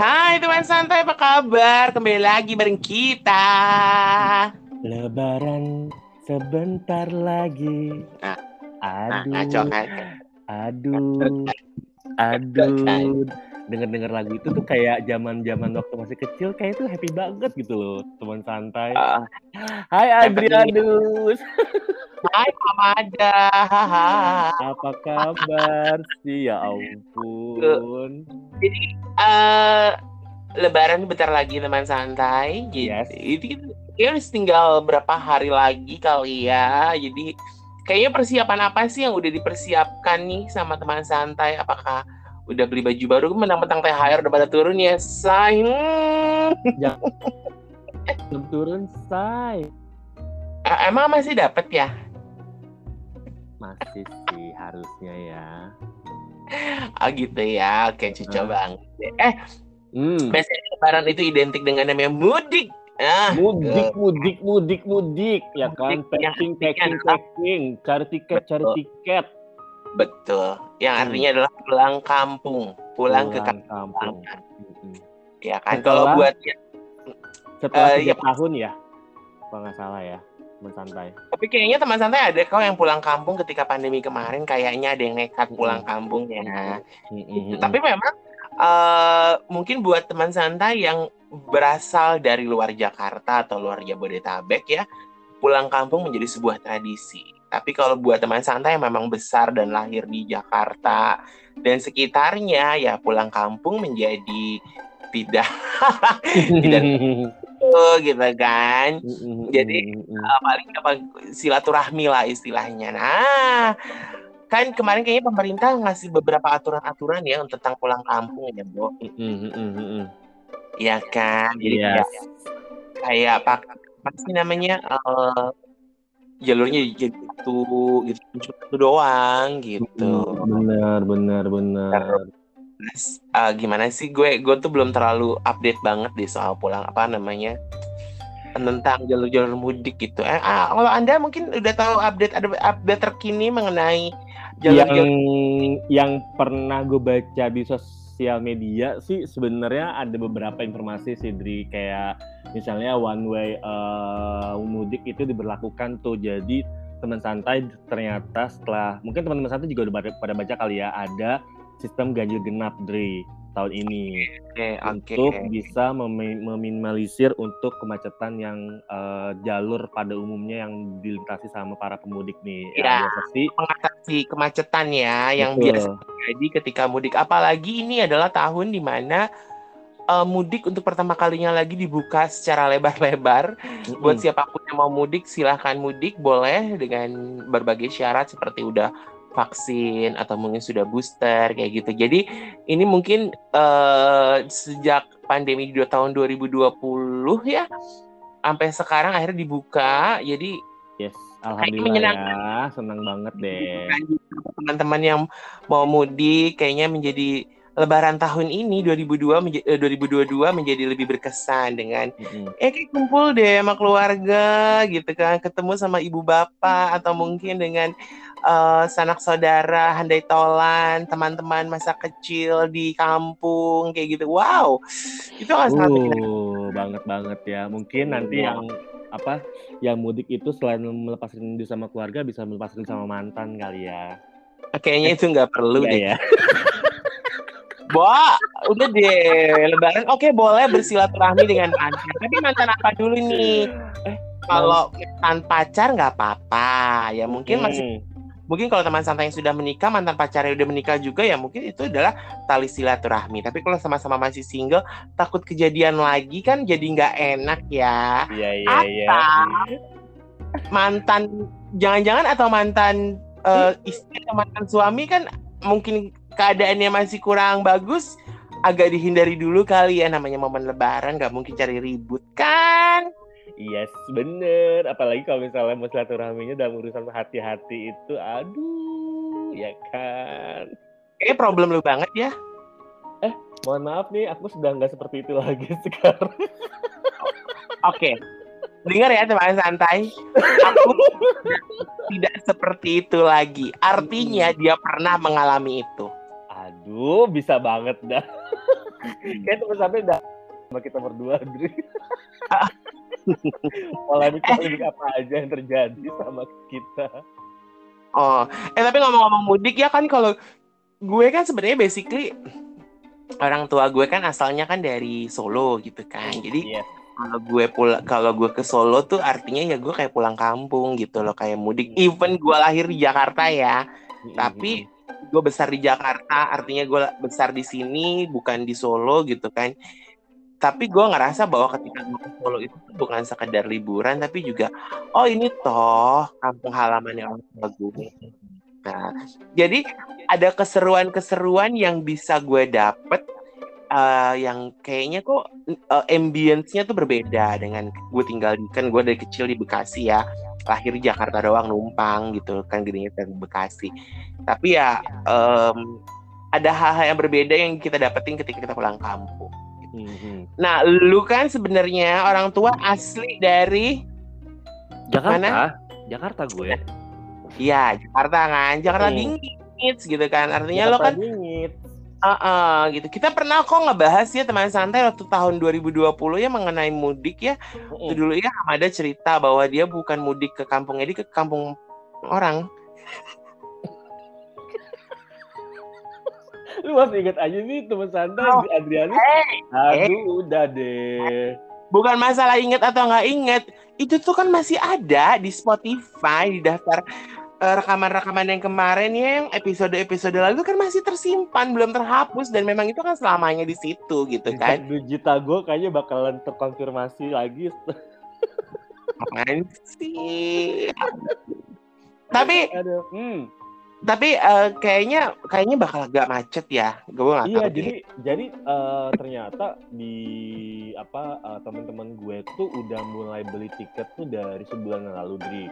Hai teman santai, apa kabar? Kembali lagi bareng kita. Lebaran sebentar lagi. Nah, aduh, nah, ngaco kan? aduh, aduh. Dengar-dengar lagu itu tuh kayak zaman-zaman waktu masih kecil, kayak itu happy banget gitu loh, teman santai. Uh, Hai Adrianus, hai Mamada. apa kabar sih? Ya ampun. Jadi eh Lebaran bentar lagi teman santai. Jadi Yes. kayaknya udah tinggal berapa hari lagi kali ya. Jadi kayaknya persiapan apa sih yang udah dipersiapkan nih sama teman santai? Apakah udah beli baju baru? Menang-mentang THR udah pada turun ya, say. Belum turun, say. Eh, Emang masih dapat ya? Masih sih harusnya ya. Oh gitu ya. Oke, cucu Ah. banget. Eh, Hmm. biasanya Lebaran itu identik dengan namanya mudik. Ah, Mudik, mudik, mudik, mudik, ya kan? Yang Packing, packing, packing. Cari tiket, cari tiket. betul. Yang Hmm. artinya adalah pulang kampung, pulang, ke Pulang kampung. kampung. Mm-mm. Ya kan? Setelah- Kalau buat Setelah Eh, tiga iya. tahun ya, kalau nggak salah ya, mensantai. tapi kayaknya teman santai ada kok yang pulang kampung ketika pandemi kemarin kayaknya ada yang nekat pulang kampung ya. Mm-mm. Tapi memang eh, mungkin buat teman santai yang berasal dari luar Jakarta atau luar Jabodetabek ya, pulang kampung menjadi sebuah tradisi. Tapi kalau buat teman santai yang memang besar dan lahir di Jakarta dan sekitarnya, ya pulang kampung menjadi tidak tidak tuh gitu kan. Jadi. Uh, paling apa silaturahmi lah istilahnya. Nah, kan kemarin kayaknya pemerintah ngasih beberapa aturan-aturan ya tentang pulang kampung ya, Bu. Iya kan? Jadi Yes. kayak kayak apa apa sih namanya eh, jalurnya jadi itu gitu cuma itu doang gitu. Benar, benar, benar. Eh, gimana sih? Gue gue tuh belum terlalu update banget di soal pulang apa namanya tentang jalur-jalur mudik gitu. Eh, ah, kalau anda mungkin udah tahu update ada update terkini mengenai yang jalur-jalur yang pernah gue baca di sosial media sih sebenarnya ada beberapa informasi sih Dri. Kayak misalnya one way eh, mudik itu diberlakukan tuh. Jadi teman santai ternyata setelah mungkin teman-teman santai juga udah pada baca kali ya ada sistem ganjil genap Dri tahun ini Oke, oke. untuk bisa memi- meminimalisir untuk kemacetan yang eh, jalur pada umumnya yang dilintasi sama para pemudik nih Ya. sih mengatasi kemacetan ya yang betul. biasa terjadi ketika mudik. Apalagi ini adalah tahun di mana eh, mudik untuk pertama kalinya lagi dibuka secara lebar-lebar. Mm-mm. Buat siapa pun yang mau mudik, silahkan mudik boleh dengan berbagai syarat seperti udah vaksin atau mungkin sudah booster kayak gitu. Jadi ini mungkin eh, sejak pandemi di tahun 2020 ya sampai sekarang akhirnya dibuka. Jadi Yes, alhamdulillah ya, senang banget deh. teman-teman yang mau mudik kayaknya menjadi Lebaran tahun ini 2002 menja- eh, 2022 menjadi lebih berkesan dengan Mm-mm. eh kayak kumpul deh sama keluarga gitu kan ketemu sama ibu bapak atau mungkin dengan eh, sanak saudara handai tolan teman-teman masa kecil di kampung kayak gitu wow itu akan sangat menyenangkan. Uh, banget banget ya. Mungkin nanti Iya. yang apa, yang mudik itu selain melepas rindu sama keluarga bisa melepas rindu sama mantan kali ya. kayaknya itu nggak perlu Iya deh ya. Bo, udah deh lebaran. Oke boleh bersilaturahmi dengan mantan tapi mantan apa dulu nih? Eh, kalau mantan pacar nggak apa-apa. Ya mungkin masih Hmm. mungkin kalau teman santai yang sudah menikah mantan pacarnya udah menikah juga ya mungkin itu adalah tali silaturahmi. Tapi kalau sama-sama masih single takut kejadian lagi kan jadi nggak enak ya. Iya iya iya. mantan jangan-jangan atau mantan eh, istri atau mantan suami kan mungkin keadaannya masih kurang bagus agak dihindari dulu kali ya namanya momen lebaran nggak mungkin cari ribut kan Yes, bener. Apalagi kalau misalnya mau silaturahminya dalam urusan hati-hati itu, aduh, ya kan. kayaknya problem lu banget ya Mohon maaf nih, aku sudah nggak seperti itu lagi sekarang. Oke. Dengar ya teman santai. Aku tidak seperti itu lagi. Artinya dia pernah mengalami itu. Aduh, bisa banget dah. Kayak teman sampai udah sama kita berdua, Dri. polemik polemik apa aja yang terjadi sama kita. Oh, eh tapi ngomong-ngomong mudik ya kan kalau gue kan sebenarnya basically orang tua gue kan asalnya kan dari Solo gitu kan. Jadi yeah. kalau gue pulang kalau gue ke Solo tuh artinya ya gue kayak pulang kampung gitu loh kayak mudik. Hmm. Even gue lahir di Jakarta ya, mm-hmm. tapi gue besar di Jakarta artinya gue besar di sini bukan di Solo gitu kan. Tapi gue ngerasa bahwa ketika gue ke Solo itu bukan sekedar liburan tapi juga oh ini toh kampung halamannya orang tua gue nah jadi ada keseruan-keseruan yang bisa gue dapet uh, yang kayaknya kok uh, ambience-nya tuh berbeda dengan gue tinggal di kan gue dari kecil di Bekasi ya lahir di Jakarta doang numpang gitu kan gedenya dari Bekasi tapi ya um, ada hal-hal yang berbeda yang kita dapetin ketika kita pulang kampung Mm-hmm. Nah, lu kan sebenarnya orang tua asli dari Jakarta. Mana? Jakarta gue. Iya, Jakarta kan. Jakarta hmm. dingin gitu kan. Artinya Jakarta lo kan dingin. Uh, uh, gitu. Kita pernah kok ngebahas ya teman santai waktu tahun 2020 ya mengenai mudik ya. Mm. Dulu ya ada cerita bahwa dia bukan mudik ke kampungnya, dia ke kampung orang. lu masih inget aja nih teman santai oh. Adrianus hey. aduh hey. udah deh bukan masalah inget atau nggak inget itu tuh kan masih ada di Spotify di daftar rekaman-rekaman yang kemarin ya, yang episode-episode lalu kan masih tersimpan belum terhapus dan memang itu kan selamanya di situ gitu kan. Dujita gue kayaknya bakalan terkonfirmasi lagi. Apaan sih? Tapi Aduh. Hmm. tapi uh, kayaknya kayaknya bakal agak macet ya. Gue gak iya tahu jadi deh. jadi uh, ternyata di apa uh, teman-teman gue tuh udah mulai beli tiket tuh dari sebulan lalu dari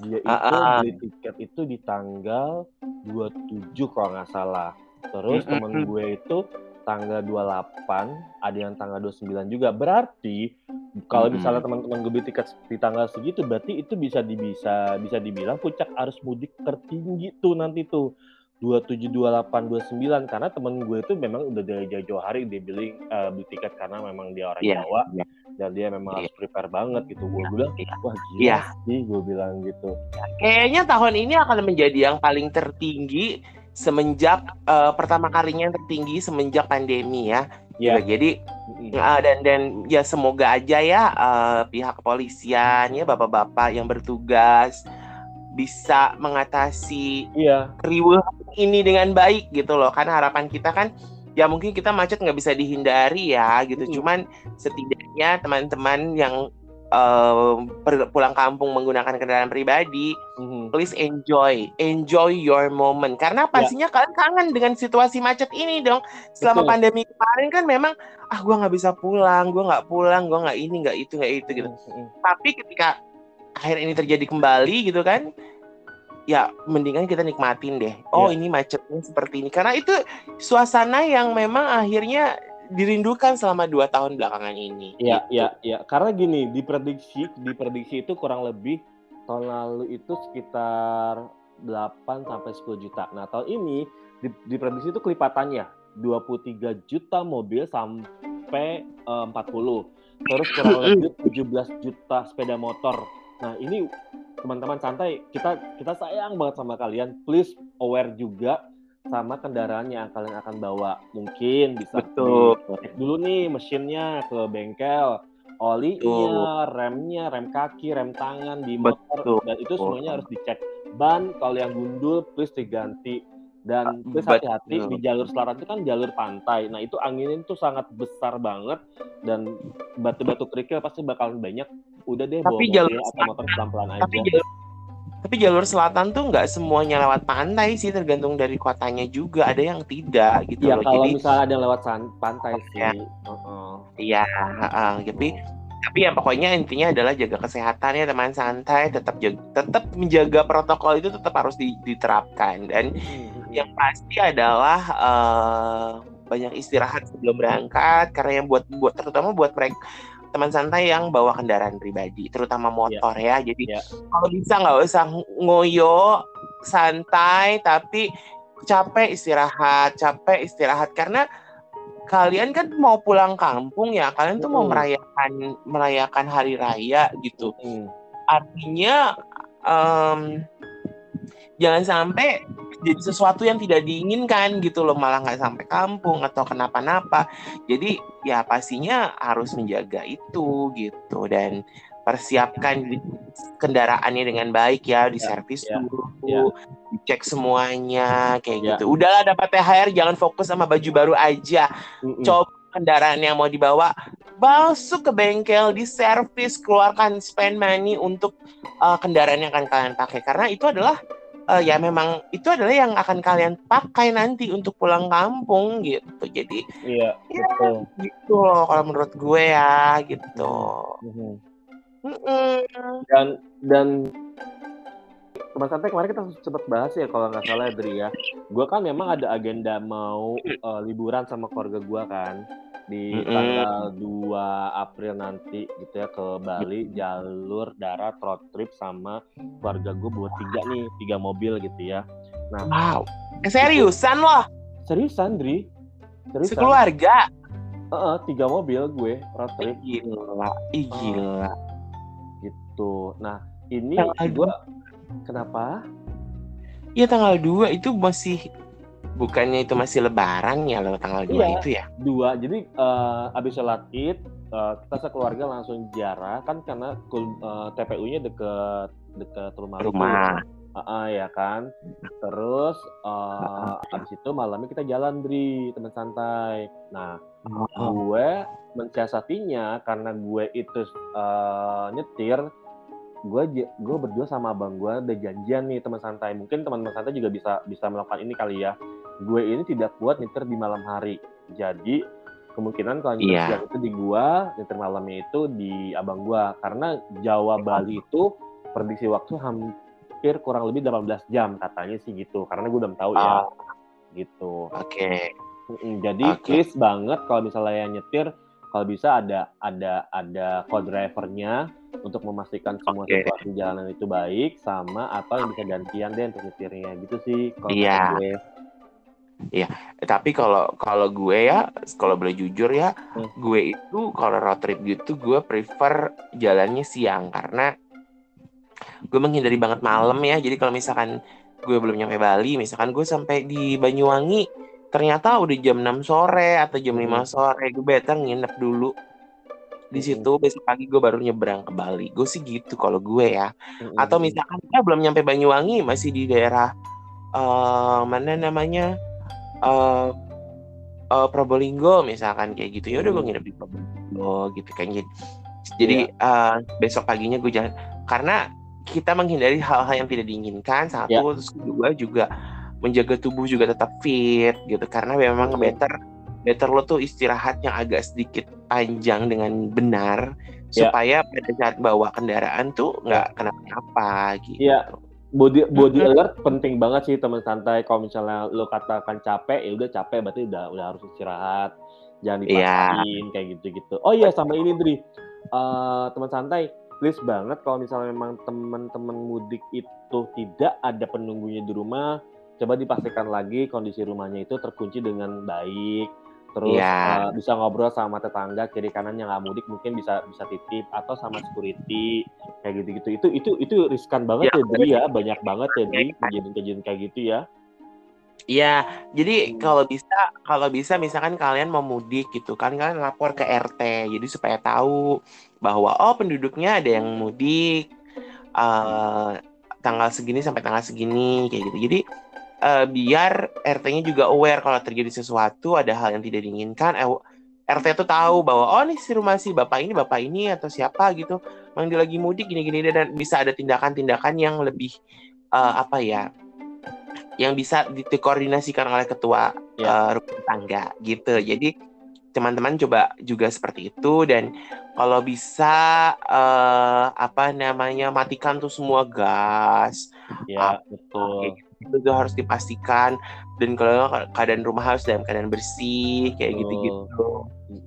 dia itu uh, uh. beli tiket itu di tanggal 27 kalau nggak salah terus mm -hmm. temen gue itu tanggal 28, ada yang tanggal 29 juga. Berarti kalau hmm. misalnya teman-teman gue beli tiket di tanggal segitu, berarti itu bisa di, bisa bisa dibilang puncak arus mudik tertinggi tuh nanti tuh. 27, 28, 29 karena temen gue itu memang udah dari jauh-jauh hari dia beli uh, beli tiket karena memang dia orang yeah, Jawa yeah. Dan dia memang harus prepare banget gitu. Gue yeah, bilang, wah gila yeah. sih gue bilang gitu. Kayaknya tahun ini akan menjadi yang paling tertinggi semenjak uh, pertama kalinya yang tertinggi semenjak pandemi ya. Yeah. Gitu. Jadi uh, dan dan ya semoga aja ya uh, pihak kepolisian ya bapak-bapak yang bertugas bisa mengatasi yeah. riuh ini dengan baik gitu loh. Karena harapan kita kan ya mungkin kita macet nggak bisa dihindari ya gitu. Mm. Cuman setidaknya teman-teman yang uh, pulang kampung menggunakan kendaraan pribadi, mm-hmm. please enjoy, enjoy your moment. Karena ya. pastinya yeah. kalian kangen dengan situasi macet ini dong. Selama Betul. pandemi kemarin kan memang ah gue nggak bisa pulang, gue nggak pulang, gue nggak ini nggak itu nggak itu gitu. Mm-hmm. Tapi ketika akhir ini terjadi kembali gitu kan, ya mendingan kita nikmatin deh. Oh yeah. ini macetnya seperti ini karena itu suasana yang memang akhirnya dirindukan selama dua tahun belakangan ini. Iya, gitu. iya, iya. Karena gini, diprediksi, diprediksi itu kurang lebih tahun lalu itu sekitar 8 sampai 10 juta. Nah, tahun ini diprediksi itu kelipatannya 23 juta mobil sampai uh, 40. Terus kurang lebih 17 juta sepeda motor. Nah, ini teman-teman santai, kita kita sayang banget sama kalian. Please aware juga sama kendaraan yang kalian akan bawa. Mungkin bisa Betul. cek dulu nih mesinnya ke bengkel, olinya, remnya, rem kaki, rem tangan di motor Betul. dan itu semuanya harus dicek. Ban kalau yang gundul please diganti dan please hati-hati di jalur selatan itu kan jalur pantai. Nah itu anginnya itu sangat besar banget dan batu-batu kerikil pasti bakalan banyak. Udah deh tapi bawa jalur atau motor pelan-pelan aja. Tapi jalur tapi jalur selatan tuh nggak semuanya lewat pantai sih, tergantung dari kotanya juga. Ada yang tidak gitu ya, loh. kalau Jadi, misalnya ada yang lewat pantai sih. Ya. Iya, uh, uh, tapi tapi ya pokoknya intinya adalah jaga kesehatan ya teman santai, tetap jaga, tetap menjaga protokol itu tetap harus diterapkan dan hmm. yang pasti adalah uh, banyak istirahat sebelum berangkat karena yang buat buat terutama buat mereka teman santai yang bawa kendaraan pribadi, terutama motor yeah. ya. Jadi yeah. kalau bisa nggak usah ngoyo, santai, tapi capek istirahat, capek istirahat karena kalian kan mau pulang kampung ya, kalian tuh mau Mm. merayakan merayakan hari raya gitu. Hmm. Artinya em, jangan sampai jadi sesuatu yang tidak diinginkan gitu loh, malah nggak sampai kampung atau kenapa-napa. Jadi ya pastinya harus menjaga itu gitu dan persiapkan di- kendaraannya dengan baik ya, diservis ya, dulu, ya. dicek semuanya kayak Ya. gitu. Udahlah dapat THR jangan fokus sama baju baru aja. Mm-mm. Coba kendaraan yang mau dibawa masuk ke bengkel, diservis, keluarkan spend money untuk uh, kendaraan yang akan kalian pakai karena itu adalah uh, ya memang itu adalah yang akan kalian pakai nanti untuk pulang kampung gitu. Jadi Iya, Ya. betul. gitu loh kalau menurut gue ya gitu. Mhm. Mm-mm. dan dan teman santai kemarin kita sempat bahas ya kalau nggak salah ya Dri ya gue kan memang ada agenda mau eh, liburan sama keluarga gue kan di Mm-mm. tanggal 2 April nanti gitu ya ke Bali jalur darat road trip sama keluarga gue buat tiga nih tiga mobil gitu ya. Wow. Eh, seriusan loh, seriusan Dri. Seriusan. Sekeluarga. Heeh, tiga mobil gue road Ih, trip. Gila, ih gila. gitu. Nah ini Tanggal gue kenapa? Iya tanggal 2 itu masih bukannya itu masih lebaran ya lo tanggal 2 Iya. itu ya? dua jadi eh, abis sholat id eh, kita sekeluarga langsung ziarah kan karena kul- eh, TPU-nya deket deket rumah. Rumah. Ah, ah, ya kan terus eh, abis itu malamnya kita jalan Dri teman santai nah Oh. gue mensiasatinya karena gue itu eh, nyetir gue gue berdua sama abang gue udah janjian nih teman santai mungkin teman-teman santai juga bisa bisa melakukan ini kali ya gue ini tidak kuat nyetir di malam hari jadi kemungkinan kalau nyetir Iya. siang itu di gue nyetir malamnya itu di abang gue karena Jawa Bali itu prediksi waktu hampir kurang lebih 18 jam katanya sih gitu karena gue belum tahu ya Oh, gitu Oke. Mm, Jadi Oke. please banget kalau misalnya yang nyetir kalau bisa ada ada ada co-drivernya untuk memastikan semua Oke. situasi jalanan itu baik sama atau yang bisa gantian deh untuk nyetirnya gitu sih kalau Iya. kata gue. Eh, Tapi kalau kalau gue ya, kalau boleh jujur ya, Hmm. gue itu kalau road trip gitu gue prefer jalannya siang karena gue menghindari banget malam ya. Jadi kalau misalkan gue belum nyampe Bali, misalkan gue sampai di Banyuwangi, ternyata udah jam 6 sore atau jam 5 Hmm. sore, gue better nginep dulu di Hmm. situ besok pagi gue baru nyebrang ke Bali. Gue sih gitu kalau gue ya. Mm-mm. Atau misalkan kita belum nyampe Banyuwangi, masih di daerah eh mana namanya eh eh, Probolinggo misalkan kayak gitu ya udah gue Hmm. nginep di Probolinggo gitu kan jadi jadi eh, besok paginya gue jalan karena kita menghindari hal-hal yang tidak diinginkan satu Ya. terus kedua juga menjaga tubuh juga tetap fit gitu karena memang Hmm. better better lo tuh istirahat yang agak sedikit panjang dengan benar Ya. supaya pada saat bawa kendaraan tuh nggak kenapa-napa gitu. Ya. Body body alert penting banget sih teman santai. Kalau misalnya lo katakan capek, ya udah capek berarti udah udah harus istirahat. Jangan Iya. dipaksain kayak gitu-gitu. Oh iya sama ini Dri. Eh, teman santai, please banget kalau misalnya memang teman-teman mudik itu tidak ada penunggunya di rumah, coba dipastikan lagi kondisi rumahnya itu terkunci dengan baik. Terus Iya. eh, bisa ngobrol sama tetangga kiri kanan yang nggak mudik mungkin bisa bisa titip atau sama security kayak gitu-gitu. Itu itu itu riskan banget Ya, ya, Dri ya, banyak banget ya Dri kejadian-kejadian kayak gitu ya. Iya, jadi Hmm. kalau bisa kalau bisa misalkan kalian mau mudik gitu kan kalian lapor ke RT jadi supaya tahu bahwa oh penduduknya ada yang mudik eh, tanggal segini sampai tanggal segini kayak gitu. Jadi eh, biar RT-nya juga aware kalau terjadi sesuatu ada hal yang tidak diinginkan eh, RT tuh tahu bahwa oh nih si rumah si bapak ini bapak ini atau siapa gitu memang dia lagi mudik gini-gini dan bisa ada tindakan-tindakan yang lebih eh, apa ya yang bisa dikoordinasikan oleh ketua Ya. eh, rumah tangga gitu. Jadi teman-teman coba juga seperti itu dan kalau bisa eh, apa namanya matikan tuh semua gas Ya, betul. Itu tuh harus dipastikan dan kalau keadaan rumah harus dalam keadaan bersih kayak gitu-gitu.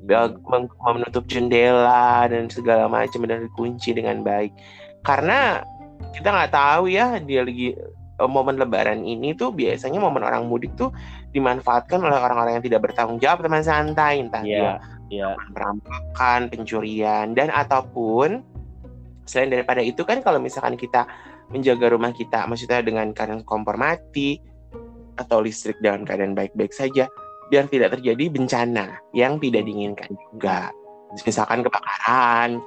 Ya, meng- menutup jendela dan segala macam dan dikunci dengan baik karena kita nggak tahu ya dia lagi uh, momen lebaran ini tuh biasanya momen orang mudik tuh dimanfaatkan oleh orang-orang yang tidak bertanggung jawab teman santai entah Iya, iya. perampokan, pencurian dan ataupun selain daripada itu kan kalau misalkan kita menjaga rumah kita maksudnya dengan keadaan kompor mati atau listrik dalam keadaan baik-baik saja biar tidak terjadi bencana yang tidak diinginkan juga. Misalkan kebakaran.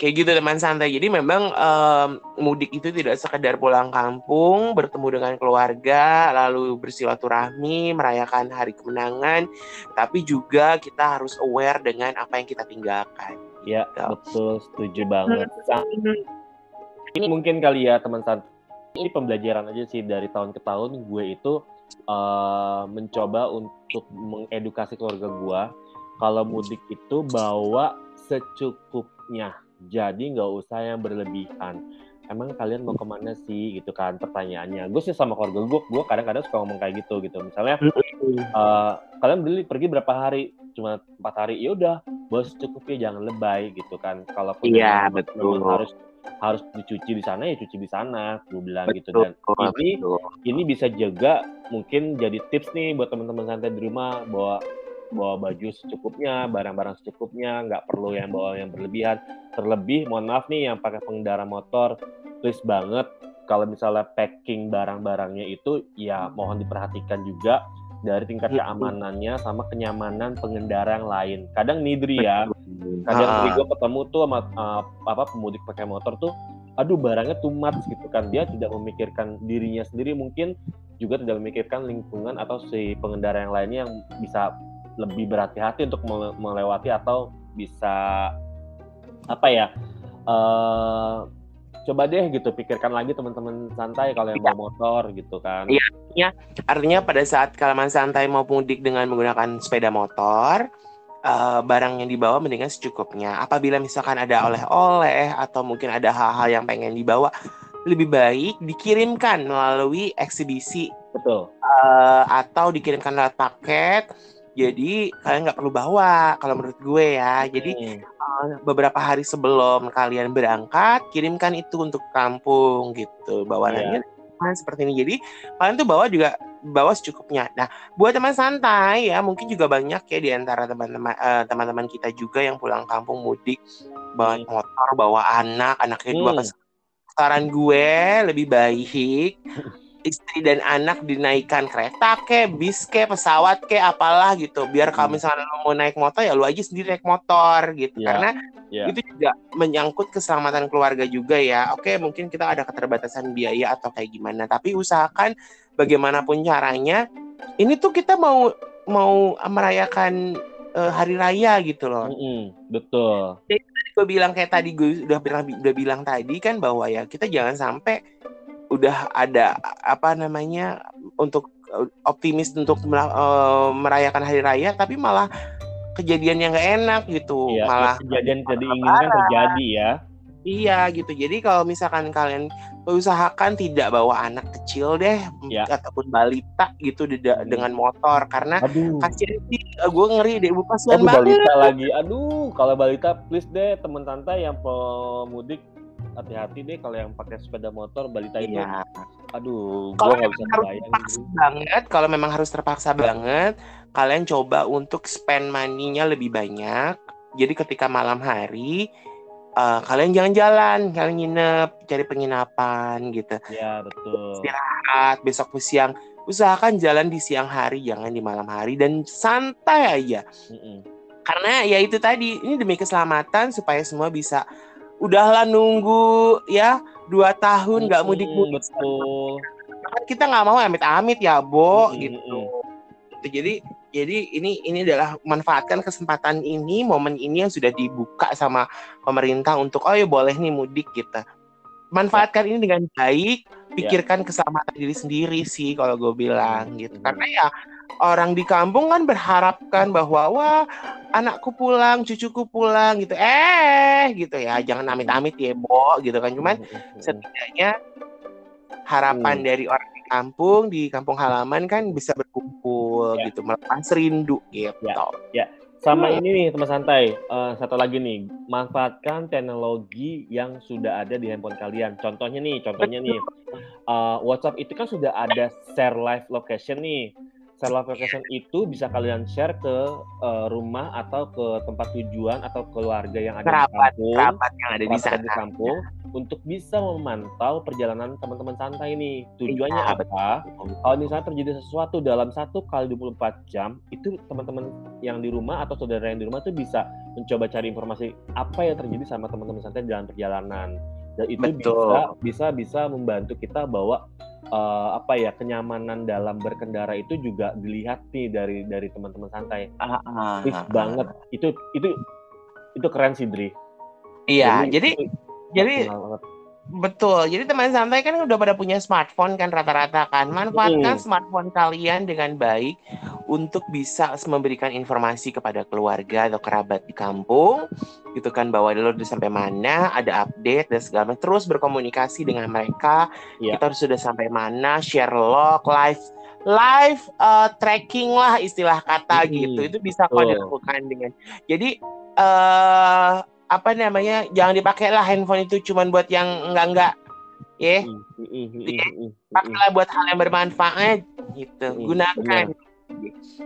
Kayak gitu teman santai. Jadi memang em, mudik itu tidak sekedar pulang kampung bertemu dengan keluarga lalu bersilaturahmi merayakan hari kemenangan tapi juga kita harus aware dengan apa yang kita tinggalkan. Ya, Gitu. betul, setuju banget. Ini mungkin kali ya teman santai. Ini pembelajaran aja sih dari tahun ke tahun gue itu eh, mencoba untuk mengedukasi keluarga gue kalau mudik itu bawa secukupnya. Jadi nggak usah yang berlebihan. Emang kalian mau ke mana sih gitu kan pertanyaannya. Gue sih sama keluarga gue, gue kadang-kadang suka ngomong kayak gitu gitu. Misalnya eh, kalian beli pergi berapa hari? Cuma empat hari. Ya udah, bos secukupnya jangan lebay gitu kan. Kalau Iya, betul. harus harus dicuci di sana ya cuci di sana. Gue bilang gitu betul, dan ini betul. ini bisa juga mungkin jadi tips nih buat teman-teman santai di rumah bawa bawa baju secukupnya, barang-barang secukupnya, nggak perlu yang bawa yang berlebihan. Terlebih, mohon maaf nih yang pakai pengendara motor, please banget kalau misalnya packing barang-barangnya itu ya mohon diperhatikan juga dari tingkat Mm-mm. keamanannya sama kenyamanan pengendara yang lain. Kadang nidri ya, kadang Ah, gue ketemu tuh sama uh, apa pemudik pakai motor tuh aduh barangnya too much gitu kan dia tidak memikirkan dirinya sendiri mungkin juga tidak memikirkan lingkungan atau si pengendara yang lainnya yang bisa lebih berhati-hati untuk mele- melewati atau bisa apa ya eh coba deh gitu pikirkan lagi teman-teman santai kalau yang bawa motor gitu kan Iya. Artinya pada saat kalian santai mau mudik dengan menggunakan sepeda motor, eh, barang yang dibawa mendingan secukupnya. Apabila misalkan ada oleh-oleh atau mungkin ada hal-hal yang pengen dibawa, lebih baik dikirimkan melalui eksibisi betul eh, atau dikirimkan lewat paket. Jadi kalian nggak perlu bawa kalau menurut gue ya. Jadi Hmm. eh, beberapa hari sebelum kalian berangkat, kirimkan itu untuk kampung gitu. Bawaannya Nah, seperti ini. Jadi kalian tuh bawa juga bawa secukupnya. Nah, buat teman santai ya, mungkin juga banyak ya di antara teman-teman eh, teman-teman kita juga yang pulang kampung mudik bawa Hmm. motor, bawa anak, anaknya dua Hmm. ke saran gue lebih baik istri dan anak dinaikkan kereta ke, bis ke, pesawat ke, apalah gitu. Biar kalau Hmm. misalnya lo mau naik motor ya lu aja sendiri naik motor gitu. Iya. Karena Iya. itu juga menyangkut keselamatan keluarga juga ya. Oke, mungkin kita ada keterbatasan biaya atau kayak gimana, tapi usahakan bagaimanapun caranya ini tuh kita mau mau merayakan eh, hari raya gitu loh. Mm-mm, betul Gue bilang kayak tadi gue udah bilang udah bilang tadi kan bahwa ya kita jangan sampai udah ada apa namanya untuk eh, optimis untuk eh, merayakan hari raya tapi malah kejadian yang gak enak gitu Iya, malah kejadian yang tidak diinginkan terjadi ya Iya gitu. Jadi kalau misalkan kalian usahakan tidak bawa anak kecil deh Ya. ataupun balita gitu de- Hmm. dengan motor karena kasihan sih gue ngeri deh bu kasihan Aduh banget. balita lagi. Aduh, kalau balita please deh teman santai yang pemudik hati-hati deh kalau yang pakai sepeda motor balita itu. Iya. Aduh, Kalau gua nggak bisa bayangin. terpaksa banget, kalau memang harus terpaksa banget, kalian coba untuk spend money-nya lebih banyak. Jadi ketika malam hari eh, kalian jalan-jalan, kalian nginep, cari penginapan gitu. Ya betul. Istirahat besok siang usahakan jalan di siang hari jangan di malam hari dan santai aja Mm-mm. karena ya itu tadi ini demi keselamatan supaya semua bisa udahlah nunggu ya. Dua tahun nggak mudik mudik Betul. kita nggak mau amit-amit ya Bo Mm-mm, gitu. jadi jadi ini ini adalah manfaatkan kesempatan ini momen ini yang sudah dibuka sama pemerintah untuk oh ya boleh nih mudik gitu. Manfaatkan ini dengan baik pikirkan keselamatan diri sendiri sih kalau gue bilang gitu. Karena ya orang di kampung kan berharapkan bahwa wah anakku pulang cucuku pulang gitu eh gitu ya jangan amit-amit ya Bo gitu kan cuman Mm-mm, setidaknya harapan Hmm. dari orang di kampung di kampung halaman kan bisa berkumpul Ya. gitu melepas rindu gitu. Ya. Sama ini nih teman santai, uh, satu lagi nih, manfaatkan teknologi yang sudah ada di handphone kalian. Contohnya nih, contohnya nih, uh, WhatsApp itu kan sudah ada share live location nih share live location itu bisa kalian share ke uh, rumah atau ke tempat tujuan atau keluarga yang ada kerabat, di kampung, kerabat yang ada di sana. di kampung untuk bisa memantau perjalanan teman-teman santai ini. Tujuannya Iya, apa? Kalau misalnya terjadi sesuatu dalam satu kali 24 jam, itu teman-teman yang di rumah atau saudara yang di rumah tuh bisa mencoba cari informasi apa yang terjadi sama teman-teman santai dalam perjalanan. Dan itu Betul. bisa bisa bisa membantu kita bahwa uh, apa ya kenyamanan dalam berkendara itu juga dilihat nih dari dari teman-teman santai. Ah, ah, Tips ah, banget. Itu itu itu keren sih Dri. Iya, jadi jadi banget. Betul. Jadi teman santai kan udah pada punya smartphone kan rata-rata kan. Manfaatkan Mm. smartphone kalian dengan baik untuk bisa memberikan informasi kepada keluarga atau kerabat di kampung gitu kan bahwa lo udah sampai mana, ada update dan segala macam. Terus berkomunikasi dengan mereka. Iya. Kita sudah sampai mana, share log, live live uh, tracking lah istilah kata Mm-mm. gitu. Itu bisa Betul. dilakukan dengan. Jadi eh apa namanya? Jangan dipakai lah handphone itu cuman buat yang enggak-enggak ya. Mm, mm, mm, mm, Iya. mm, mm, mm. Pakailah buat hal yang bermanfaat gitu. Gunakan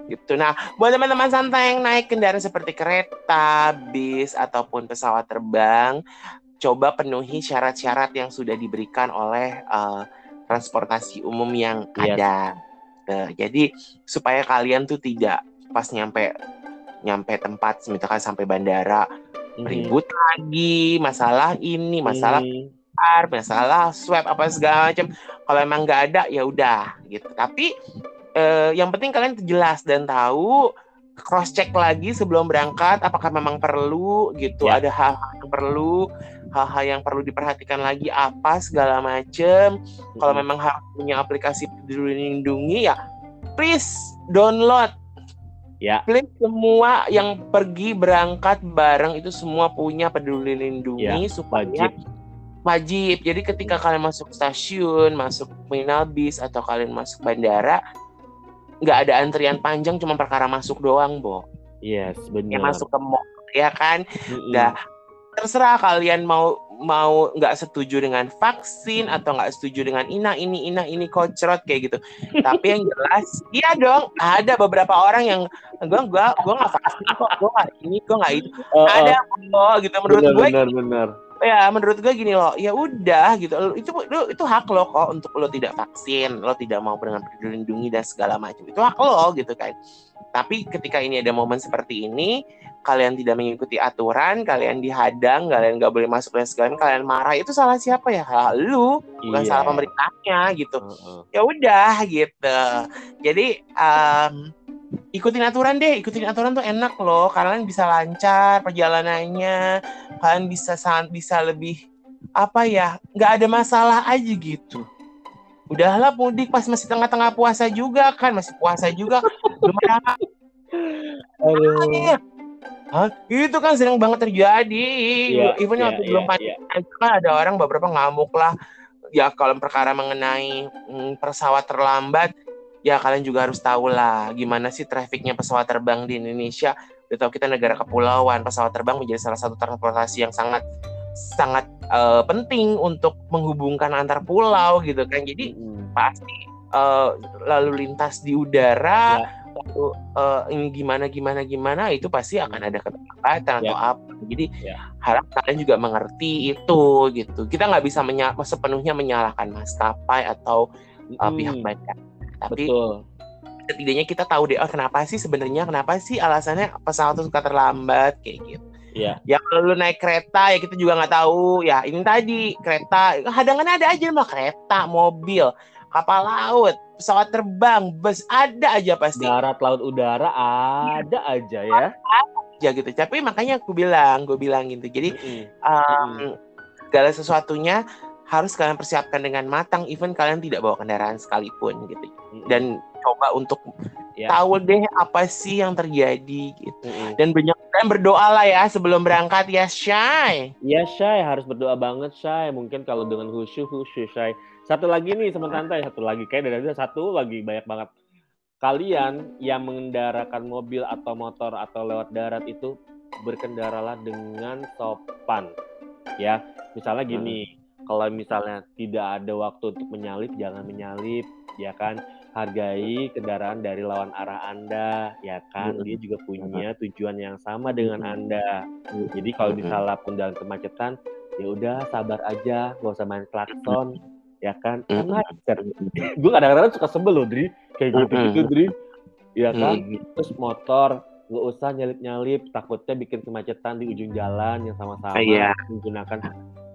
gitu. Nah, buat teman-teman santai yang naik kendaraan seperti kereta, bis ataupun pesawat terbang, coba penuhi syarat-syarat yang sudah diberikan oleh eh, transportasi umum yang Yes. ada. Nah, jadi supaya kalian tuh tidak pas nyampe nyampe tempat misalkan sampai bandara Mhm. ribut lagi masalah ini masalah Mm, PCR, masalah swab apa segala macam. Kalau emang nggak ada ya udah gitu. Tapi eh, yang penting kalian jelas dan tahu cross check lagi sebelum berangkat apakah memang perlu gitu. Ya. Ada hal-hal yang perlu, hal-hal yang perlu diperhatikan lagi apa segala macam. Kalau mm. memang harus punya aplikasi Peduli Lindungi ya please download Ya. Please semua yang pergi berangkat bareng itu semua punya peduli lindungi Ya, supaya wajib. wajib. Jadi ketika kalian masuk stasiun, masuk terminal bis atau kalian masuk bandara, nggak ada antrian panjang cuma perkara masuk doang, Bo. Yes, Yang benar. masuk ke mall, ya kan? Mm-mm. Dah terserah kalian mau mau nggak setuju dengan vaksin atau nggak setuju dengan ina ini ina ini kocrot kayak gitu. Tapi yang jelas, iya dong, ada beberapa orang yang gua gua gua nggak vaksin kok, gua nggak ini, gua nggak itu. Oh, oh, Ada kok gitu. Menurut benar, gue benar, benar. ya menurut gue gini loh. Ya udah gitu. Itu lo- itu hak lo kok untuk lo tidak vaksin lo tidak mau dengan peduli lindungi dan segala macam. Itu hak lo gitu kan. Tapi ketika ini ada momen seperti ini kalian tidak mengikuti aturan kalian dihadang kalian nggak boleh masuk dan segala kalian marah itu salah siapa ya? Salah lu bukan Iya. salah pemerintahnya gitu. Heeh. ya udah gitu. Jadi em, ikutin aturan deh ikutin aturan tuh enak loh. Kalian bisa lancar perjalanannya kalian bisa san- bisa lebih apa ya nggak ada masalah aja gitu. Udahlah mudik pas masih tengah-tengah puasa juga kan masih puasa juga. Gimana Aduh. Hah? itu kan sering banget terjadi Iya, even iya, waktu belum pandemi iya. aja kan ada orang beberapa ngamuk lah ya kalau perkara mengenai mm, pesawat terlambat ya kalian juga harus tahu lah gimana sih trafiknya pesawat terbang di Indonesia tahu kita negara kepulauan pesawat terbang menjadi salah satu transportasi yang sangat sangat eh, penting untuk menghubungkan antar pulau gitu kan jadi Mm-mm. pasti eh, lalu lintas di udara Ya. Lalu eh, ini gimana gimana gimana itu pasti akan ada keterlambatan atau apa jadi Ya. harap kalian juga mengerti itu gitu kita nggak bisa menya- sepenuhnya menyalahkan maskapai atau eh, Mm-mm. pihak bandara tapi Betul. setidaknya kita tahu deh oh kenapa sih sebenarnya kenapa sih alasannya pesawat itu suka terlambat kayak gitu Iya. ya kalau lu naik kereta ya kita juga nggak tahu ya ini tadi kereta hadangannya ada aja mah kereta mobil kapal laut pesawat terbang bus ada aja pasti Darat, laut, udara ada aja ya. aja gitu tapi makanya aku bilang gue bilang gitu jadi Mm-mm. um, segala sesuatunya harus kalian persiapkan dengan matang even kalian tidak bawa kendaraan sekalipun gitu Mm-mm. dan coba untuk Ya. tahu deh apa sih yang terjadi gitu Mm-mm. dan banyak kalian berdoa lah ya sebelum berangkat ya Shay Iya Shay harus berdoa banget Shay. Mungkin kalau dengan khusyuk khusyuk Shay. Satu lagi nih teman santai, satu lagi. Kayak dari satu lagi. Banyak banget. kalian yang mengendarakan mobil atau motor atau lewat darat itu berkendaralah dengan sopan. Ya misalnya gini. Hmm. kalau misalnya tidak ada waktu untuk menyalip jangan menyalip ya kan? Hargai kendaraan dari lawan arah Anda, ya kan? Dia juga punya tujuan yang sama dengan Anda. Jadi kalau misalnya pun dalam kemacetan, ya udah sabar aja, gak usah main klakson, ya kan? Karena gue kadang-kadang suka sebel loh, Dri, kayak gitu-gitu, Dri, ya kan? Terus motor, gak usah nyalip-nyalip, takutnya bikin kemacetan di ujung jalan yang sama-sama iya. menggunakan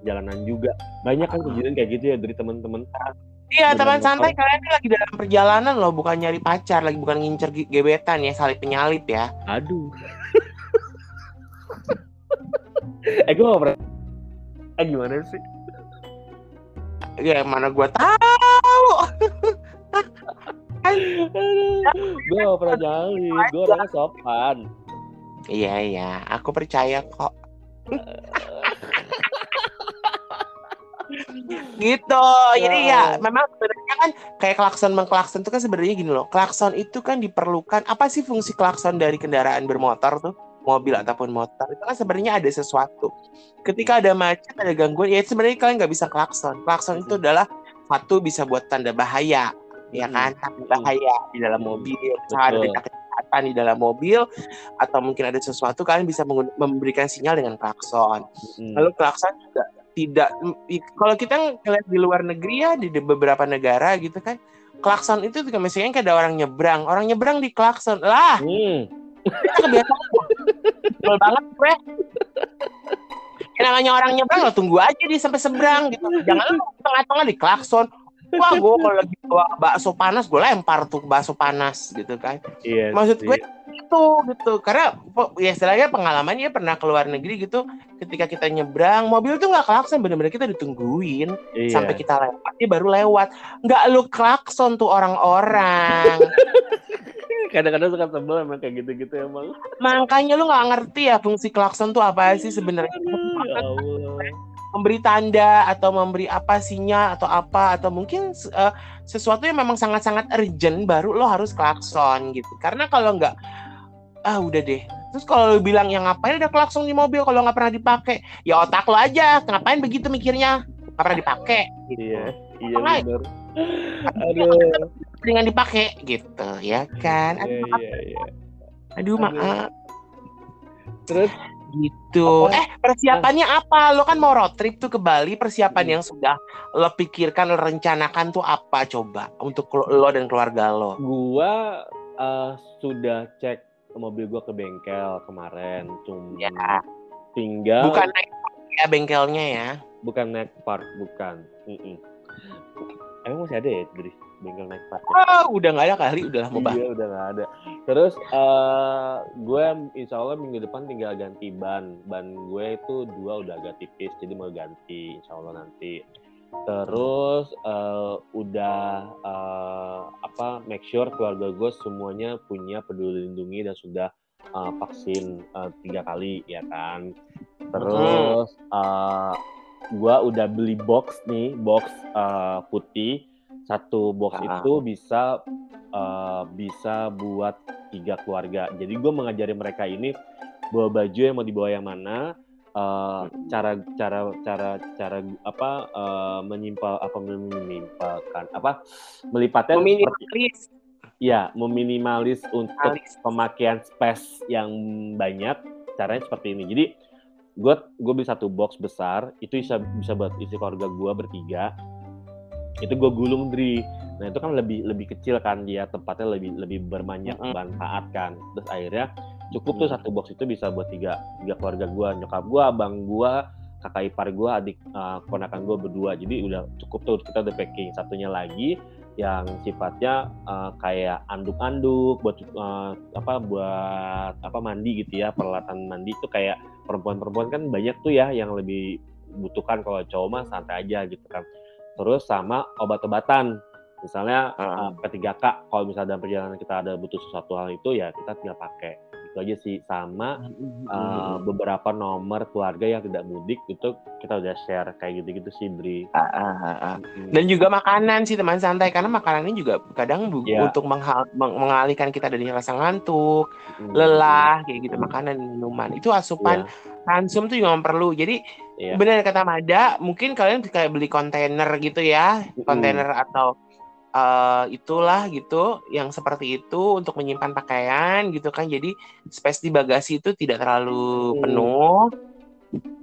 jalanan juga. Banyak kan kejadian kayak gitu ya dari teman-teman. Iya, teman santai kalian lagi dalam perjalanan loh, bukan nyari pacar, lagi bukan ngincer gebetan ya, salip penyalip ya. Aduh. eh, gue gak pernah. Eh, gimana sih? Ya, mana gue tahu. gue gak pernah nyalip, gue orangnya sopan. Iya, iya, aku percaya kok. gitu jadi ya memang sebenarnya kan kayak klakson mengklakson itu kan sebenarnya gini loh klakson itu kan diperlukan apa sih fungsi klakson dari kendaraan bermotor tuh mobil ataupun motor itu kan sebenarnya ada sesuatu. Ketika ada macet ada gangguan ya sebenarnya kalian nggak bisa klakson. Klakson itu adalah satu bisa buat tanda bahaya ya kan? Tanda bahaya di dalam mobil. Ada kejahatan di dalam mobil atau mungkin ada sesuatu kalian bisa memberikan sinyal dengan klakson. Lalu klakson juga tidak kalau kita ngeliat di luar negeri ya di beberapa negara gitu kan klakson itu juga misalnya kayak ada orang nyebrang. Orang nyebrang di klakson. Lah! Hmm. Kebiasaan betul banget gue yang namanya orang nyebrang lo tunggu aja dia sampai seberang gitu. Jangan lu tengah-tengah di klakson. Wah gue kalau lagi bawa bakso panas gue lempar tuh bakso panas gitu kan. Iya, maksud gue iya. Itu gitu. Karena ya istilahnya pengalaman ya pernah ke luar negeri gitu. Ketika kita nyebrang mobil tuh nggak klakson bener-bener kita ditungguin. Iya. sampai kita lewat dia baru lewat. Nggak lu klakson tuh orang-orang. Kadang-kadang suka sebel emang kayak gitu-gitu emang. Makanya lu nggak ngerti ya fungsi klakson tuh apa sih sebenarnya. ya memberi tanda atau memberi apa sinyal atau apa atau mungkin uh, sesuatu yang memang sangat-sangat urgent baru lo harus klakson gitu. Karena kalau nggak ah udah deh. Terus kalau lo bilang yang ngapain ada klakson di mobil. Kalau nggak pernah dipakai ya otak lo aja. Ngapain begitu mikirnya? Nggak pernah dipakai. Gitu. iya iya benar aduh. dengan dipakai. Gitu ya kan? Aduh, iya, iya, iya. aduh maaf. Terus? Gitu. Apa? Eh, persiapannya apa? Lo kan mau road trip tuh ke Bali, persiapan hmm. yang sudah lo pikirkan, lo rencanakan tuh apa coba untuk lo dan keluarga lo? Gua uh, sudah cek mobil gua ke bengkel kemarin, cuma ya. tinggal Bukan naik ya bengkelnya ya. Bukan naik park, bukan. Mm -mm. Emang masih ada ya, Dri? bengkel naik parkir. Oh, udah nggak ada kali, udah mau Iya, udah nggak ada. Terus uh, gue insya Allah minggu depan tinggal ganti ban. Ban gue itu dua udah agak tipis, jadi mau ganti insya Allah nanti. Terus uh, udah uh, apa make sure keluarga gue semuanya punya peduli lindungi dan sudah uh, vaksin uh, tiga kali ya kan. Terus uh, gue udah beli box nih, box uh, putih satu box ah. itu bisa uh, bisa buat tiga keluarga. Jadi gue mengajari mereka ini bawa baju yang mau dibawa yang mana, uh, cara cara cara cara apa uh, menyimpal apa menyimpalkan apa melipatnya meminimalis. Ya meminimalis untuk Alis. pemakaian space yang banyak caranya seperti ini. Jadi gue gue beli satu box besar itu bisa bisa buat isi keluarga gue bertiga. Itu gue gulung dari nah itu kan lebih lebih kecil kan dia tempatnya lebih lebih berbanyak mm -hmm. manfaat kan. Terus akhirnya cukup tuh satu box itu bisa buat tiga tiga keluarga gue nyokap gue abang gue kakak ipar gue adik uh, ponakan gue berdua. Jadi udah cukup tuh kita udah packing. Satunya lagi yang sifatnya uh, kayak anduk-anduk buat uh, apa buat apa mandi gitu ya peralatan mandi itu kayak perempuan-perempuan kan banyak tuh ya yang lebih butuhkan kalau cowok mah santai aja gitu kan. Terus sama obat-obatan. Misalnya uh. uh, P3K kalau misalnya dalam perjalanan kita ada butuh sesuatu hal itu ya kita tinggal pakai itu aja sih sama uh, beberapa nomor keluarga yang tidak mudik itu kita udah share kayak gitu-gitu sih Dri. Uh, uh, uh, uh. Dan juga makanan sih teman santai karena makanan ini juga kadang yeah. untuk menghal meng mengalihkan kita dari rasa ngantuk, hmm. lelah kayak gitu makanan minuman itu asupan yeah. konsum tuh juga perlu. Jadi yeah. benar kata Mada, mungkin kalian kayak beli kontainer gitu ya, kontainer atau uh, itulah gitu yang seperti itu untuk menyimpan pakaian gitu kan. Jadi space di bagasi itu tidak terlalu penuh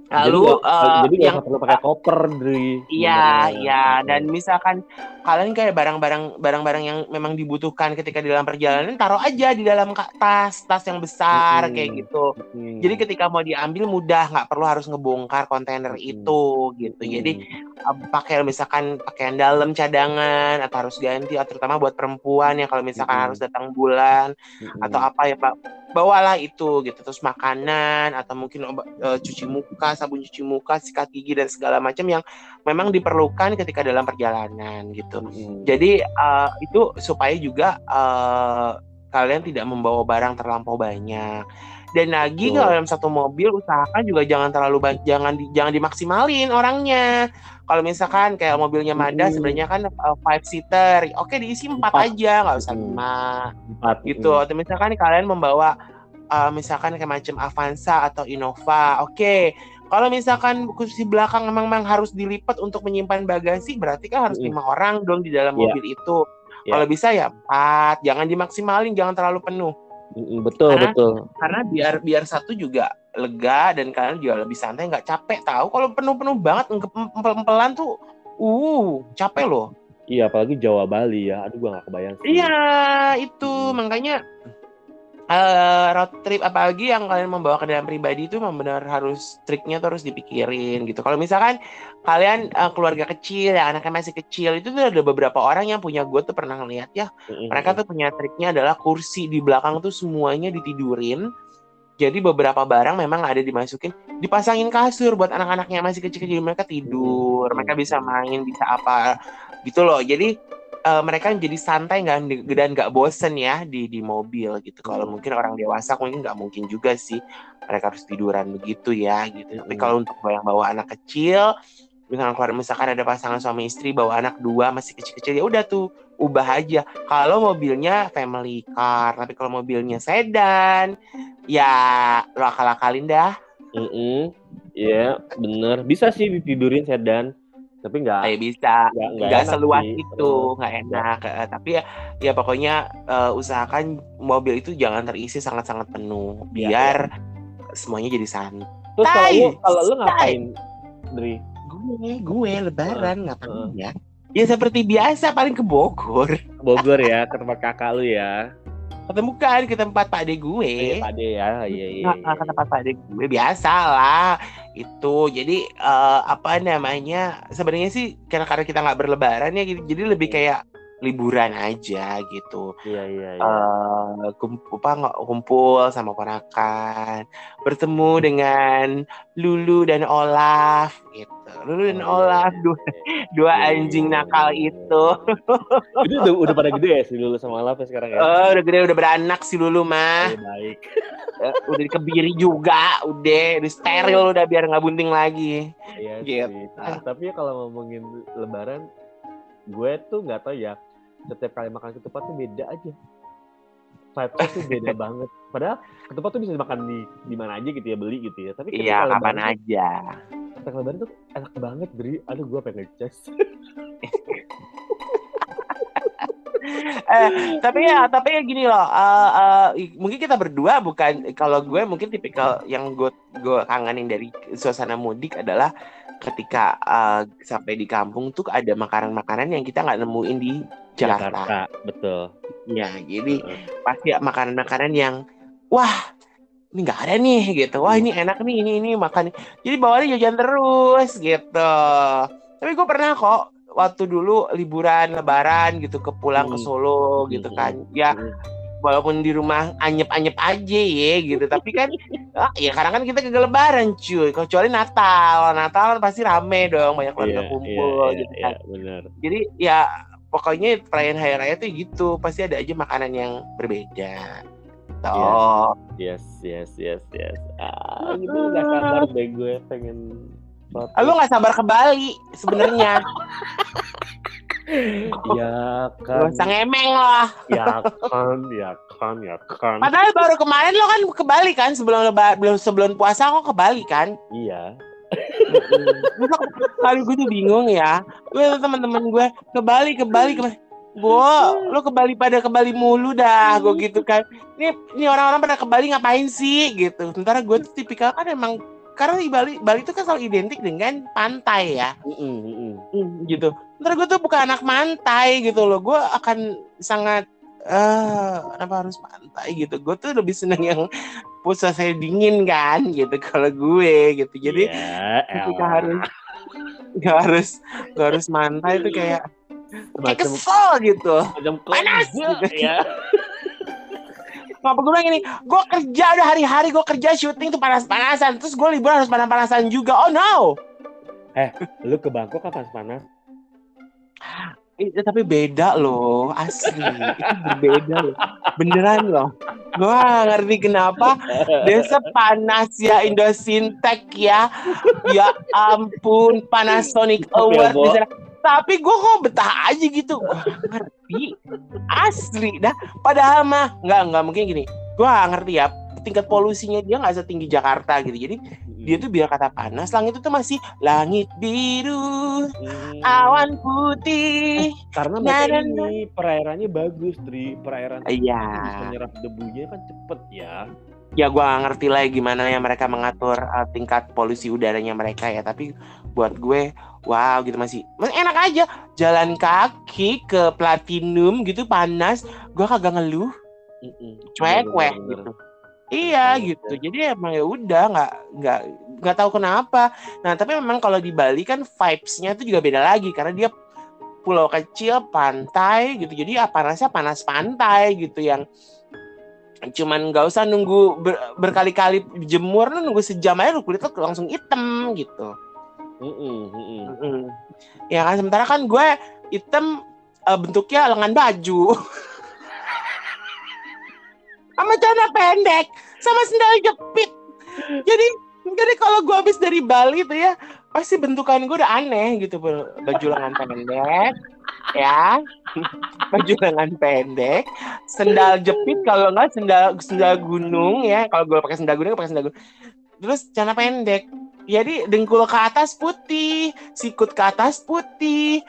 Lalu jadi, uh, jadi yang perlu pakai koper dari Iya, iya dan misalkan kalian kayak barang-barang barang-barang yang memang dibutuhkan ketika di dalam perjalanan taruh aja di dalam tas, tas yang besar hmm. kayak gitu. Hmm. Jadi ketika mau diambil mudah, nggak perlu harus ngebongkar kontainer hmm. itu gitu. Hmm. Jadi pakai misalkan pakaian dalam cadangan atau harus ganti atau terutama buat perempuan ya kalau misalkan hmm. harus datang bulan hmm. atau apa ya Pak bawalah itu gitu. Terus makanan atau mungkin obat, uh, cuci muka sabun cuci muka sikat gigi dan segala macam yang memang diperlukan ketika dalam perjalanan gitu. Hmm. jadi uh, itu supaya juga uh, kalian tidak membawa barang terlampau banyak dan lagi oh. kalau dalam satu mobil usahakan juga jangan terlalu banyak jangan di, jangan dimaksimalin orangnya. Kalau misalkan kayak mobilnya Mada hmm. sebenarnya kan uh, five seater. Oke diisi empat, aja nggak usah lima. Empat gitu. Atau misalkan kalian membawa uh, misalkan kayak macam Avanza atau Innova. Oke. Kalau misalkan kursi belakang memang, memang harus dilipat untuk menyimpan bagasi berarti kan harus lima orang dong di dalam yeah. mobil itu. Yeah. kalau bisa ya empat. Jangan dimaksimalin jangan terlalu penuh betul karena, betul karena biar biar satu juga lega dan kalian juga lebih santai nggak capek tahu kalau penuh-penuh banget empel-empelan tuh uh capek loh iya apalagi Jawa Bali ya aduh gua nggak kebayang sih. iya itu hmm. makanya uh, road trip apalagi yang kalian membawa kendaraan pribadi itu memang benar harus triknya tuh harus dipikirin gitu. Kalau misalkan kalian uh, keluarga kecil ya anaknya masih kecil itu tuh ada beberapa orang yang punya gue tuh pernah ngeliat ya. Mereka tuh punya triknya adalah kursi di belakang tuh semuanya ditidurin. Jadi beberapa barang memang ada dimasukin, dipasangin kasur buat anak-anaknya masih kecil-kecil mereka tidur, mereka bisa main, bisa apa gitu loh. Jadi uh, mereka jadi santai nggak dan nggak bosen ya di di mobil gitu. Kalau hmm. mungkin orang dewasa mungkin nggak mungkin juga sih mereka harus tiduran begitu ya gitu. Tapi hmm. kalau untuk yang bawa anak kecil, misalkan keluar misalkan ada pasangan suami istri bawa anak dua masih kecil-kecil ya udah tuh ubah aja. Kalau mobilnya family car, tapi kalau mobilnya sedan, ya lo akal-akalin dah. Mm -mm. Iya, yeah, bener. Bisa sih ditidurin sedan tapi nggak kayak bisa. nggak seluas sih. itu nggak enak. Uh, tapi ya ya pokoknya uh, usahakan mobil itu jangan terisi sangat-sangat penuh. Iya, biar ya, ya. semuanya jadi santai. Terus kalau lu kalau lu ngapain dari gue gue lebaran uh, ngapain uh. ya? Ya seperti biasa paling ke Bogor. Bogor ya ke tempat kakak lu ya ketemu kan ke tempat Pak De gue. Iya, Pak De ya, iya iya. Nah, ke tempat Pak De gue biasa lah itu. Jadi uh, apa namanya? Sebenarnya sih karena karena kita nggak berlebaran ya, jadi lebih kayak liburan aja gitu. Iya iya. iya. Uh, kumpul, apa, kumpul sama ponakan, bertemu dengan Lulu dan Olaf gitu. Lulu dan oh, iya, dua iya. dua iya, anjing iya, nakal iya, itu. Itu udah, udah pada gede ya si Lulu sama Olaf ya sekarang ya? Oh, udah gede udah beranak si Lulu mah. Oh, baik. Uh, udah dikebiri juga, udah, udah steril udah biar nggak bunting lagi. Iya gitu. sih. Ah, tapi kalau ngomongin Lebaran, gue tuh nggak tahu ya setiap kali makan ketupat tuh beda aja vibe tuh beda banget padahal ketupat tuh bisa dimakan di di mana aja gitu ya beli gitu ya tapi iya kapan aja ketupat lebaran tuh enak banget beri aduh gue pengen ngecas eh, tapi ya tapi ya gini loh uh, uh, mungkin kita berdua bukan kalau gue mungkin tipikal yang gue gue kangenin dari suasana mudik adalah ketika uh, sampai di kampung tuh ada makanan-makanan yang kita nggak nemuin di Jakarta. Jakarta betul. Ya, jadi uh. pasti makanan-makanan yang wah ini nggak ada nih gitu. Wah ini enak nih ini ini makan. Jadi bawanya jajan terus gitu. Tapi gue pernah kok waktu dulu liburan lebaran gitu ke pulang ke hmm. Solo gitu kan. Ya walaupun di rumah anyep-anyep aja ya gitu tapi kan ah, ya karena kan kita ke lebaran cuy kecuali Natal Natal kan pasti rame dong banyak keluarga yeah, kumpul yeah, gitu kan yeah, bener. jadi ya pokoknya perayaan hari raya tuh gitu pasti ada aja makanan yang berbeda gitu. Yes, yes, yes, yes. Ah, gitu gak sabar deh gue pengen foto. Lu nggak sabar ke Bali sebenarnya. Ya Gak kan, usah ngemeng lah. ya kan, ya kan, ya kan. Padahal baru kemarin lo kan ke Bali kan sebelum belum sebelum puasa kok ke Bali kan. Iya. Kali gue tuh bingung ya. Gue tuh teman-teman gue ke Bali, ke Bali, ke Bali. Gue, lo ke Bali pada ke Bali mulu dah, gue gitu kan. Ini, ini orang-orang pada ke Bali ngapain sih gitu. Sementara gue tuh tipikal kan emang karena di Bali, Bali itu kan selalu identik dengan pantai ya. Hmm, gitu. Sementara gue tuh bukan anak pantai gitu loh. Gue akan sangat eh kenapa harus pantai gitu. Gue tuh lebih seneng yang pusat saya dingin kan gitu kalau gue gitu. Jadi Ya, ketika elah. harus nggak harus nggak harus mantai itu kayak kayak kesel gitu. macam Panas! kerja, ya. ngapa gue bilang gini? Gue kerja udah hari-hari gue kerja syuting tuh panas-panasan. Terus gue liburan harus panas-panasan juga. Oh no! Lu ke Bangkok kapan panas? Eh, tapi beda loh asli. Itu berbeda loh. Beneran loh. Gue gak ngerti kenapa desa panas ya Indosintek ya. Ya ampun Panasonic Award di sana. Tapi gue kok betah aja gitu. Gue ngerti? Asli dah. Padahal mah nggak nggak mungkin gini. Gue gak ngerti ya tingkat polusinya dia nggak setinggi Jakarta gitu. Jadi dia tuh biar kata panas langit itu masih langit biru. Hmm. awan putih. Karena Nah, mereka ini perairannya bagus, Dri. Perairan Iya. bisa nyerap debunya kan cepet ya. ya gue gak ngerti lah gimana ya mereka mengatur uh, tingkat polusi udaranya mereka ya. Tapi buat gue wow gitu masih. Masih enak aja. Jalan kaki ke platinum gitu panas. Gue kagak ngeluh. Cuek weh gitu. iya gitu. jadi emang ya udah nggak nggak nggak tahu kenapa. Nah tapi memang kalau di Bali kan vibes-nya itu juga beda lagi. Karena dia pulau kecil pantai gitu. Jadi ya panasnya panas pantai gitu. Yang cuman nggak usah nunggu ber- berkali-kali jemur lu nunggu sejam aja lu kulit lu langsung hitam gitu Mm-mm, mm-mm. Ya kan sementara kan gue hitam eh, bentuknya lengan baju. Sama celana pendek sama sendal jepit. Jadi jadi kalau gue habis dari Bali tuh ya pasti bentukan gue udah aneh gitu baju lengan pendek ya. Baju lengan pendek sendal jepit kalau nggak sendal sendal gunung ya. Kalau gue pakai sendal gunung pakai sendal gunung. Terus celana pendek jadi dengkul ke atas putih sikut ke atas putih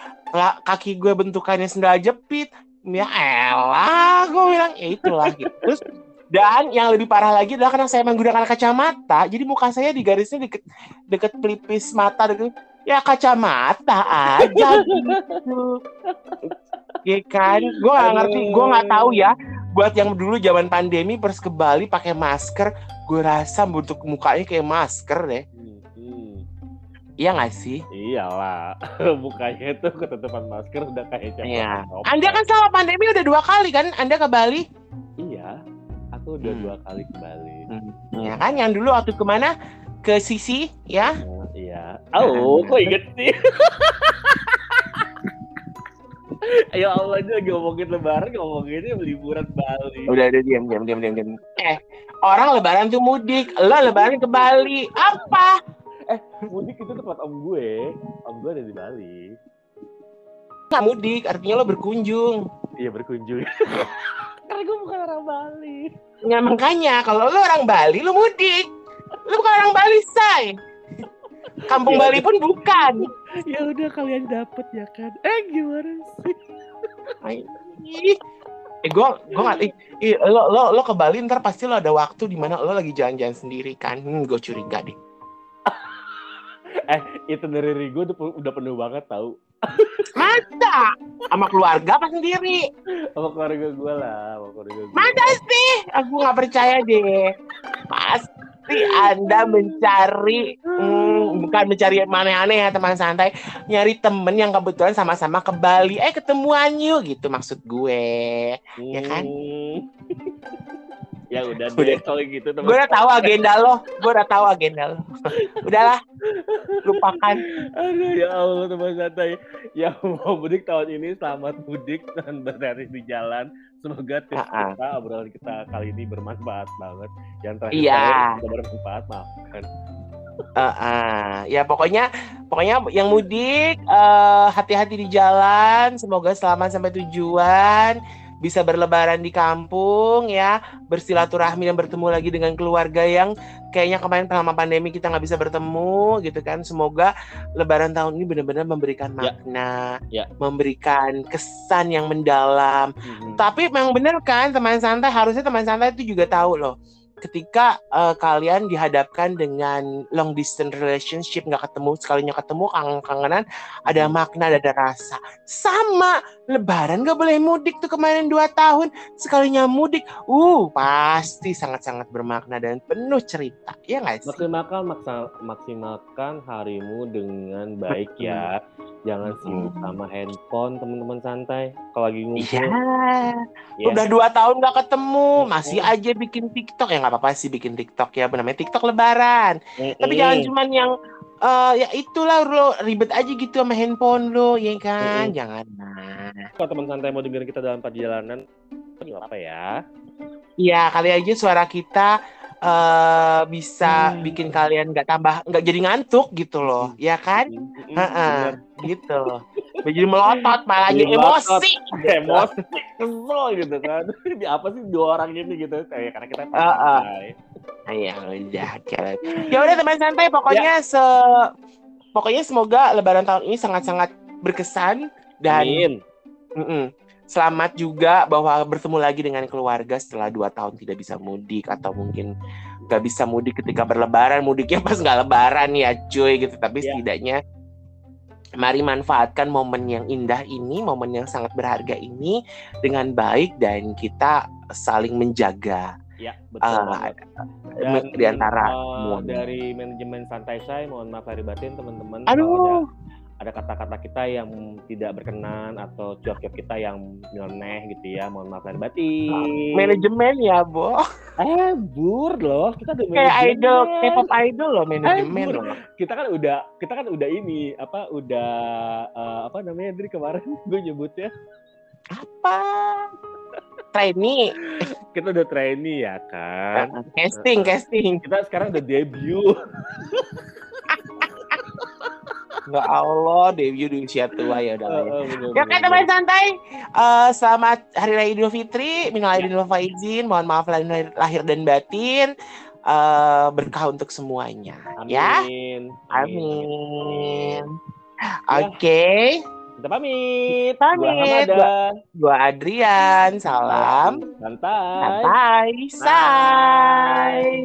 kaki gue bentukannya sendal jepit. Ya elah gue bilang ya itulah gitu. Terus dan yang lebih parah lagi adalah karena saya menggunakan kacamata jadi muka saya di garisnya deket deket pelipis mata deket ya kacamata aja gitu. Ya kan? Gue gak ngerti gue nggak tahu ya. Buat yang dulu zaman pandemi pers ke Bali pakai masker gue rasa bentuk mukanya kayak masker deh. Mm-mm. Iya gak sih Iyalah, mukanya tuh ketutupan masker udah kayak cakep. Iya. Anda kan selama pandemi udah dua kali kan Anda ke Bali Iya, aku udah Hmm. dua kali ke Bali. ya kan yang dulu waktu ke mana ke Sisi ya Oh, iya. Oh, kok inget sih? Ya Allah, lagi ngomongin lebaran, ngomonginnya liburan Bali. udah udah diam diam diam diam diam eh orang lebaran tuh mudik lo lebaran ke Bali apa Mudik itu tempat om gue. Om gue ada di Bali. nggak mudik artinya lo berkunjung Iya berkunjung. Karena gue bukan orang Bali. ya makanya kalau lo orang Bali lo mudik lo bukan orang Bali say kampung Ya, Bali pun bukan Ya udah kalian dapet ya kan. Eh gimana sih? Ih. Eh gue gue nggak ih, ih, lo lo lo ke Bali ntar pasti lo ada waktu di mana lo lagi jalan-jalan sendiri kan hmm, gue curiga deh Eh itinerary gue udah, udah penuh banget tau. masa sama keluarga apa sendiri Sama keluarga gue lah, sama keluarga gue. Masa sih? Aku nggak percaya deh. Pasti Anda mencari, hmm, bukan mencari aneh-aneh ya teman santai, nyari temen yang kebetulan sama-sama ke Bali. Eh ketemuan yuk gitu maksud gue. ya kan? Ya udah deh kalau gitu gue udah tahu agenda lo gue udah tahu agenda lo. Udahlah lupakan. Aduh ya allah teman santai. Yang mau mudik tahun ini selamat mudik dan berhari di jalan. Semoga tips kita obrolan kita kali ini bermanfaat banget. Yang terakhir iya. bermanfaat maafkan. Uh, uh, ya pokoknya pokoknya yang mudik uh, hati-hati di jalan. Semoga selamat sampai tujuan bisa berlebaran di kampung ya, bersilaturahmi dan bertemu lagi dengan keluarga yang kayaknya kemarin selama pandemi kita nggak bisa bertemu gitu kan. Semoga lebaran tahun ini benar-benar memberikan ya. makna, ya. memberikan kesan yang mendalam. Hmm. Tapi memang benar kan teman santai harusnya teman santai itu juga tahu loh ketika uh, kalian dihadapkan dengan long distance relationship nggak ketemu sekalinya ketemu kangen-kangenan ada hmm. makna ada rasa sama lebaran nggak boleh mudik tuh kemarin dua tahun sekalinya mudik uh pasti sangat-sangat bermakna dan penuh cerita ya nggak sih maksimalkan maksimalkan harimu dengan baik ya jangan sibuk hmm. sama handphone teman-teman santai kalau lagi ngumpul ya. ya. udah dua tahun nggak ketemu masih aja bikin TikTok ya nggak apa-apa sih bikin TikTok ya namanya TikTok lebaran. Mm Tapi jangan cuman yang uh, ya itulah lo ribet aja gitu sama handphone lo ya kan? Mm jangan nah. kalau teman santai mau dengerin kita dalam perjalanan apa ya? Iya kali aja suara kita uh, bisa hmm. bikin kalian nggak tambah nggak jadi ngantuk gitu loh hmm. ya kan hmm. Uh -uh, gitu jadi melotot malah jadi emosi emosi kesel gitu kan apa sih dua orang ini gitu kayak karena kita uh -uh. Iya udah ya udah teman santai pokoknya ya. se pokoknya semoga lebaran tahun ini sangat-sangat berkesan dan Amin. Mm -mm selamat juga bahwa bertemu lagi dengan keluarga setelah dua tahun tidak bisa mudik atau mungkin nggak bisa mudik ketika berlebaran mudiknya pas nggak lebaran ya cuy gitu tapi yeah. setidaknya mari manfaatkan momen yang indah ini momen yang sangat berharga ini dengan baik dan kita saling menjaga Ya, betul. Uh, Dan, di antara uh, dari manajemen santai saya mohon maaf lahir batin teman-teman. Aduh ada kata-kata kita yang tidak berkenan atau jawab-jawab kita yang nyeleneh gitu ya mohon maaf lahir batin. Manajemen ya bo. Eh bur loh kita udah kayak idol K-pop idol loh manajemen eh, loh. Kita kan udah kita kan udah ini apa udah uh, apa namanya dari kemarin gue nyebutnya. Apa? Trainee. Kita udah trainee ya kan. Uh, casting uh, casting. Kita sekarang udah debut Enggak Allah, debut di usia tua ya udah. Oh, ya kan teman santai. Uh, selamat Hari Raya Idul Fitri, minal aidin wal faizin. Mohon maaf lahir, lahir dan batin. Uh, berkah untuk semuanya. Amin. Ya. Amin. Amin. Oke. Okay. Kita pamit. Pamit. Gua, gua Adrian. Salam. Santai. Santai. Say.